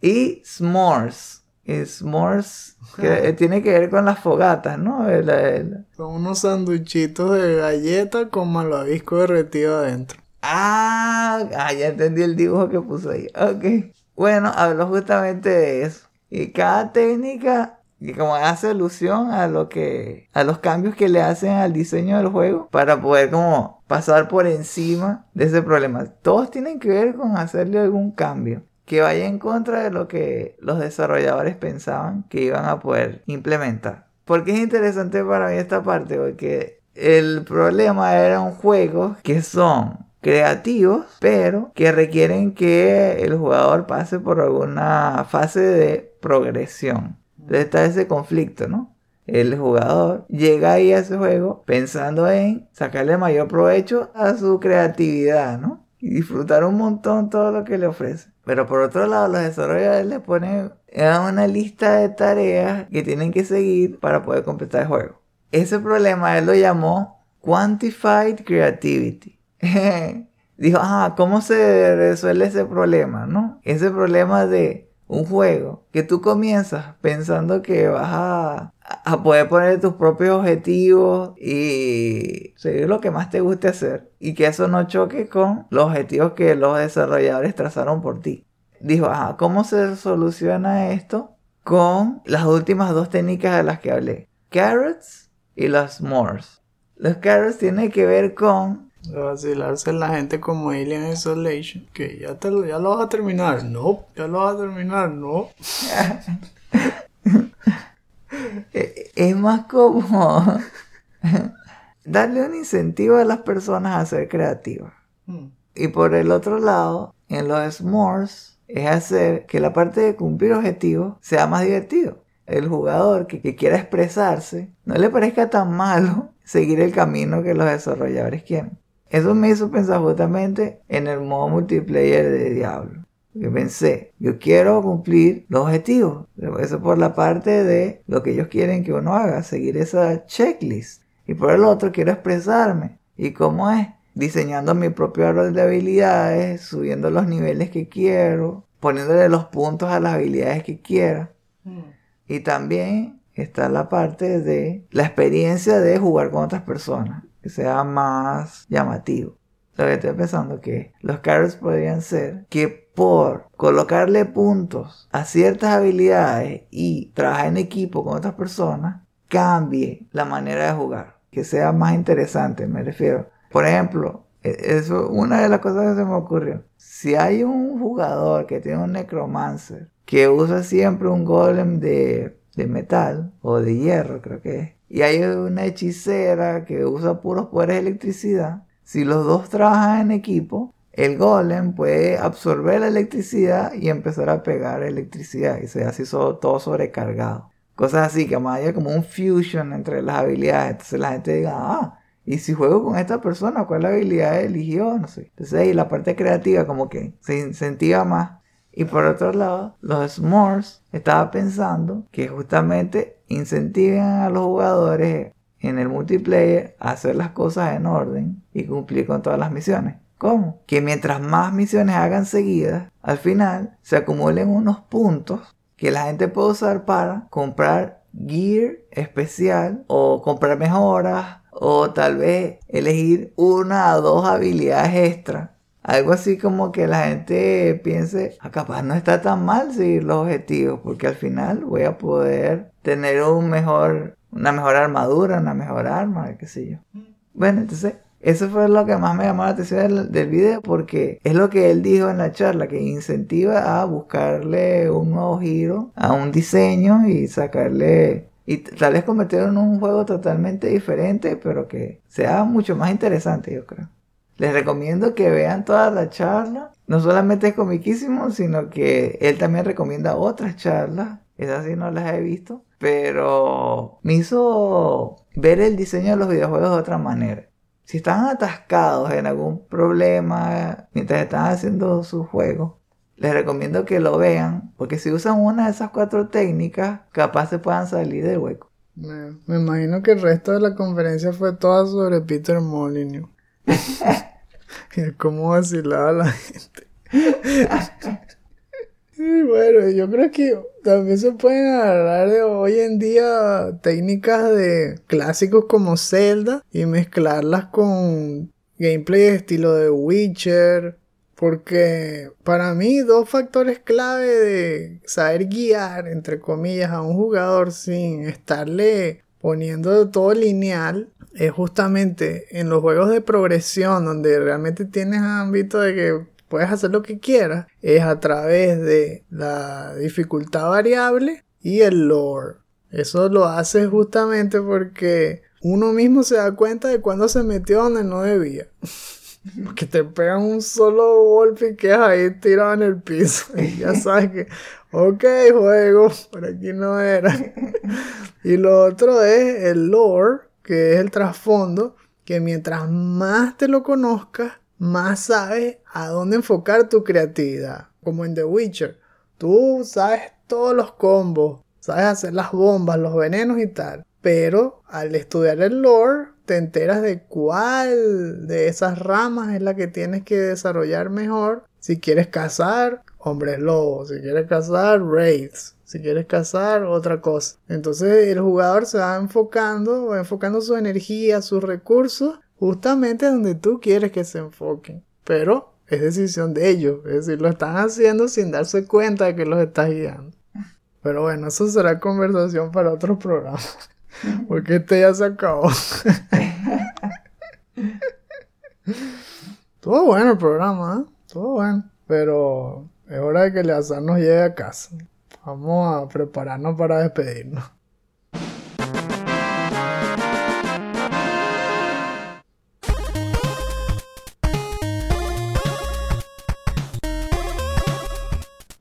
Y s'mores. Y s'mores que tiene que ver con las fogatas, ¿no? Son unos sanduichitos de galleta con malvavisco derretido adentro. Ah, ah, ya entendí el dibujo que puso ahí. Ok. Bueno, hablo justamente de eso. Y cada técnica y como hace alusión a lo que a los cambios que le hacen al diseño del juego para poder como pasar por encima de ese problema. Todos tienen que ver con hacerle algún cambio que vaya en contra de lo que los desarrolladores pensaban que iban a poder implementar. Porque es interesante para mí esta parte porque el problema era un juego que son creativos, pero que requieren que el jugador pase por alguna fase de progresión. Entonces está ese conflicto, ¿no? El jugador llega ahí a ese juego pensando en sacarle mayor provecho a su creatividad, ¿no? Y disfrutar un montón todo lo que le ofrece. Pero por otro lado, los desarrolladores le ponen una lista de tareas que tienen que seguir para poder completar el juego. Ese problema él lo llamó Quantified Creativity. Dijo, ah, ¿cómo se resuelve ese problema, no? Ese problema de un juego que tú comienzas pensando que vas a, poder poner tus propios objetivos y seguir lo que más te guste hacer y que eso no choque con los objetivos que los desarrolladores trazaron por ti. Dijo, ajá, ¿cómo se soluciona esto? Con las últimas dos técnicas de las que hablé, carrots y las mores. Los carrots tienen que ver con vacilarse la gente como Alien Isolation. Que ya, te, lo- ya lo vas a terminar. No, ya lo vas a terminar. No. Eh, es más como darle un incentivo a las personas a ser creativas. Hmm. Y por el otro lado, en los s'mores, es hacer que la parte de cumplir objetivos sea más divertido. El jugador que, que quiera expresarse no le parezca tan malo seguir el camino que los desarrolladores quieren. Eso me hizo pensar justamente en el modo multiplayer de Diablo. Yo pensé, yo quiero cumplir los objetivos. Eso por la parte de lo que ellos quieren que uno haga, seguir esa checklist. Y por el otro quiero expresarme. ¿Y cómo es? Diseñando mi propio árbol de habilidades, subiendo los niveles que quiero, poniéndole los puntos a las habilidades que quiera. Y también está la parte de la experiencia de jugar con otras personas, que sea más llamativo. Lo que estoy pensando que los carrots podrían ser que por colocarle puntos a ciertas habilidades y trabajar en equipo con otras personas, cambie la manera de jugar, que sea más interesante, me refiero. Por ejemplo, e- eso una de las cosas que se me ocurrió. Si hay un jugador que tiene un necromancer que usa siempre un golem de, de metal o de hierro, creo que es, y hay una hechicera que usa puros poderes de electricidad, si los dos trabajan en equipo, el golem puede absorber la electricidad y empezar a pegar electricidad y se so- todo sobrecargado. Cosas así, que más haya como un fusion entre las habilidades. Entonces la gente diga, ah, y si juego con esta persona, ¿cuál habilidad eligió? No sé. Entonces ahí la parte creativa como que se incentiva más. Y por otro lado, los s'mores estaba pensando que justamente incentiven a los jugadores en el multiplayer a hacer las cosas en orden y cumplir con todas las misiones. ¿Cómo? Que mientras más misiones hagan seguidas, al final se acumulen unos puntos que la gente puede usar para comprar gear especial o comprar mejoras o tal vez elegir una o dos habilidades extra. Algo así como que la gente piense, ah, capaz no está tan mal seguir los objetivos, porque al final voy a poder tener un mejor, una mejor armadura, una mejor arma, qué sé yo. Bueno, entonces, eso fue lo que más me llamó la atención del, del video, porque es lo que él dijo en la charla, que incentiva a buscarle un nuevo giro a un diseño y sacarle y tal vez convertirlo en un juego totalmente diferente, pero que sea mucho más interesante, yo creo. Les recomiendo que vean toda la charla. No solamente es comiquísimo, sino que él también recomienda otras charlas. Esas sí no las he visto. Pero me hizo ver el diseño de los videojuegos de otra manera. Si están atascados en algún problema mientras están haciendo su juego, les recomiendo que lo vean. Porque si usan una de esas cuatro técnicas, capaz se puedan salir del hueco. Me, me imagino que el resto de la conferencia fue toda sobre Peter Molyneux. cómo vacilaba la gente. y bueno, yo creo que también se pueden agarrar hoy en día técnicas de clásicos como Zelda y mezclarlas con gameplay estilo de Witcher. Porque para mí dos factores clave de saber guiar, entre comillas, a un jugador sin estarle poniendo todo lineal es justamente en los juegos de progresión donde realmente tienes ámbito de que puedes hacer lo que quieras, es a través de la dificultad variable y el lore. Eso lo hace justamente porque uno mismo se da cuenta de cuando se metió donde no debía. Porque te pegan un solo golpe y quedas ahí tirado en el piso. Y ya sabes que, ok, juego, por aquí no era. Y lo otro es el lore, que es el trasfondo, que mientras más te lo conozcas, más sabes a dónde enfocar tu creatividad. Como en The Witcher. Tú sabes todos los combos, sabes hacer las bombas, los venenos y tal. Pero al estudiar el lore, te enteras de cuál de esas ramas es la que tienes que desarrollar mejor. Si quieres cazar, hombres lobos. Si quieres cazar, raids. Si quieres cazar, otra cosa. Entonces el jugador se va enfocando, va enfocando su energía, sus recursos, justamente donde tú quieres que se enfoquen. Pero es decisión de ellos. Es decir, lo están haciendo sin darse cuenta de que los estás guiando. Pero bueno, eso será conversación para otro programa. Porque este ya se acabó. Todo bueno el programa, ¿eh? Todo bueno. Pero es hora de que el azar nos llegue a casa. Vamos a prepararnos para despedirnos.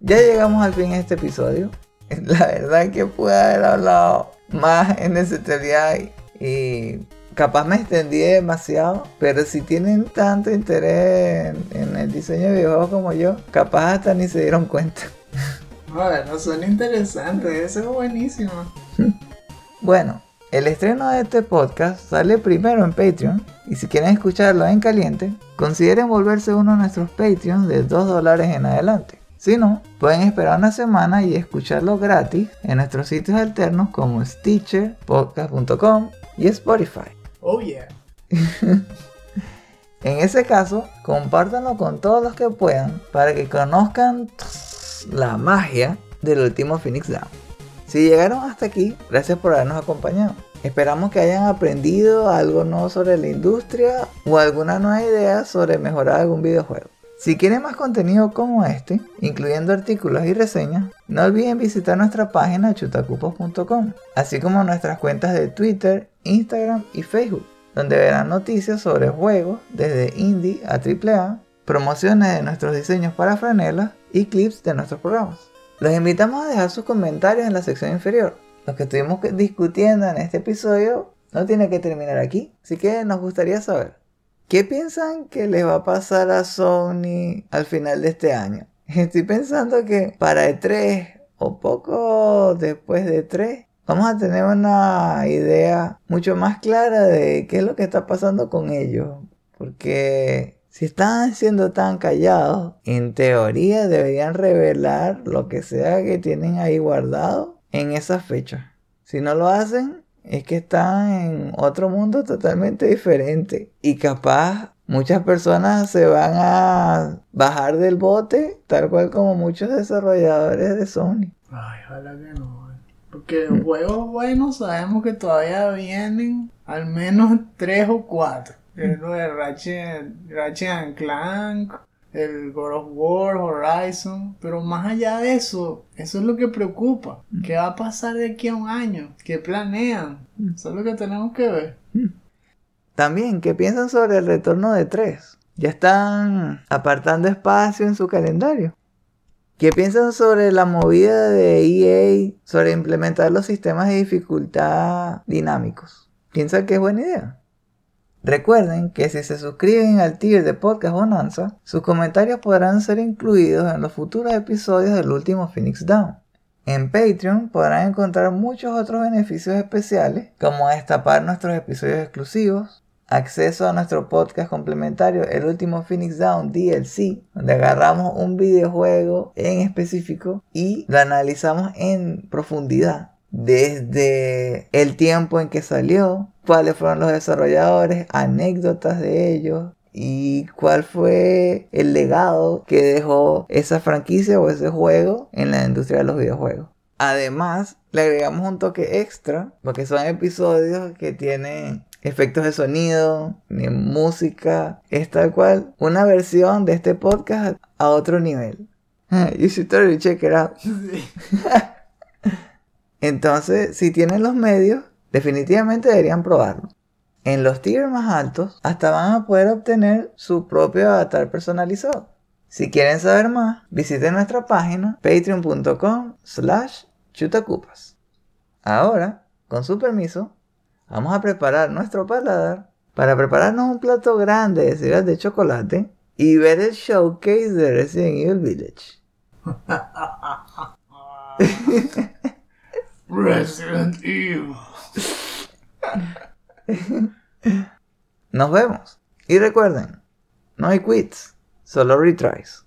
Ya llegamos al fin de este episodio. La verdad es que pude haber hablado más en teoría y capaz me extendí demasiado, pero si tienen tanto interés en, el diseño de videojuegos como yo, capaz hasta ni se dieron cuenta. Bueno, son interesantes, eso es buenísimo. bueno, el estreno de este podcast sale primero en Patreon y si quieren escucharlo en caliente, consideren volverse uno de nuestros Patreons de 2 dólares en adelante. Si no, pueden esperar una semana y escucharlo gratis en nuestros sitios alternos como Stitcher, podcast.com y Spotify. Oh yeah. en ese caso, compártanlo con todos los que puedan para que conozcan la magia del último Phoenix Down. Si llegaron hasta aquí, gracias por habernos acompañado. Esperamos que hayan aprendido algo nuevo sobre la industria o alguna nueva idea sobre mejorar algún videojuego. Si quieren más contenido como este, incluyendo artículos y reseñas, no olviden visitar nuestra página chutacupos.com, así como nuestras cuentas de Twitter, Instagram y Facebook, donde verán noticias sobre juegos desde indie a AAA, promociones de nuestros diseños para franelas y clips de nuestros programas. Los invitamos a dejar sus comentarios en la sección inferior. Lo que estuvimos discutiendo en este episodio no tiene que terminar aquí, así que nos gustaría saber. ¿Qué piensan que les va a pasar a Sony al final de este año? Estoy pensando que para E3 o poco después de E3 vamos a tener una idea mucho más clara de qué es lo que está pasando con ellos. Porque si están siendo tan callados, en teoría deberían revelar lo que sea que tienen ahí guardado en esa fecha. Si no lo hacen, es que están en otro mundo totalmente diferente. Y capaz muchas personas se van a bajar del bote, tal cual como muchos desarrolladores de Sony. Ay, ojalá que no. Porque los juegos buenos sabemos que todavía vienen al menos tres o cuatro. El de Ratchet, Ratchet Clank, el God of War, Horizon, pero más allá de eso, eso es lo que preocupa. ¿Qué va a pasar de aquí a un año? ¿Qué planean? Eso es lo que tenemos que ver. También, ¿qué piensan sobre el retorno de 3? Ya están apartando espacio en su calendario. ¿Qué piensan sobre la movida de EA sobre implementar los sistemas de dificultad dinámicos? ¿Piensan que es buena idea? Recuerden que si se suscriben al tier de Podcast Bonanza, sus comentarios podrán ser incluidos en los futuros episodios del último Phoenix Down. En Patreon podrán encontrar muchos otros beneficios especiales, como destapar nuestros episodios exclusivos, acceso a nuestro podcast complementario El último Phoenix Down DLC, donde agarramos un videojuego en específico y lo analizamos en profundidad desde el tiempo en que salió, cuáles fueron los desarrolladores, anécdotas de ellos y cuál fue el legado que dejó esa franquicia o ese juego en la industria de los videojuegos. Además, le agregamos un toque extra porque son episodios que tienen efectos de sonido, ni música, es tal cual una versión de este podcast a otro nivel. You should totally check it out. Entonces, si tienen los medios, definitivamente deberían probarlo. En los tiers más altos, hasta van a poder obtener su propio avatar personalizado. Si quieren saber más, visiten nuestra página patreon.com slash chutacupas. Ahora, con su permiso, vamos a preparar nuestro paladar para prepararnos un plato grande de cereal de chocolate y ver el showcase de Resident Evil Village. Resident Evil. Nos vemos. Y recuerden, no hay quits, solo retries.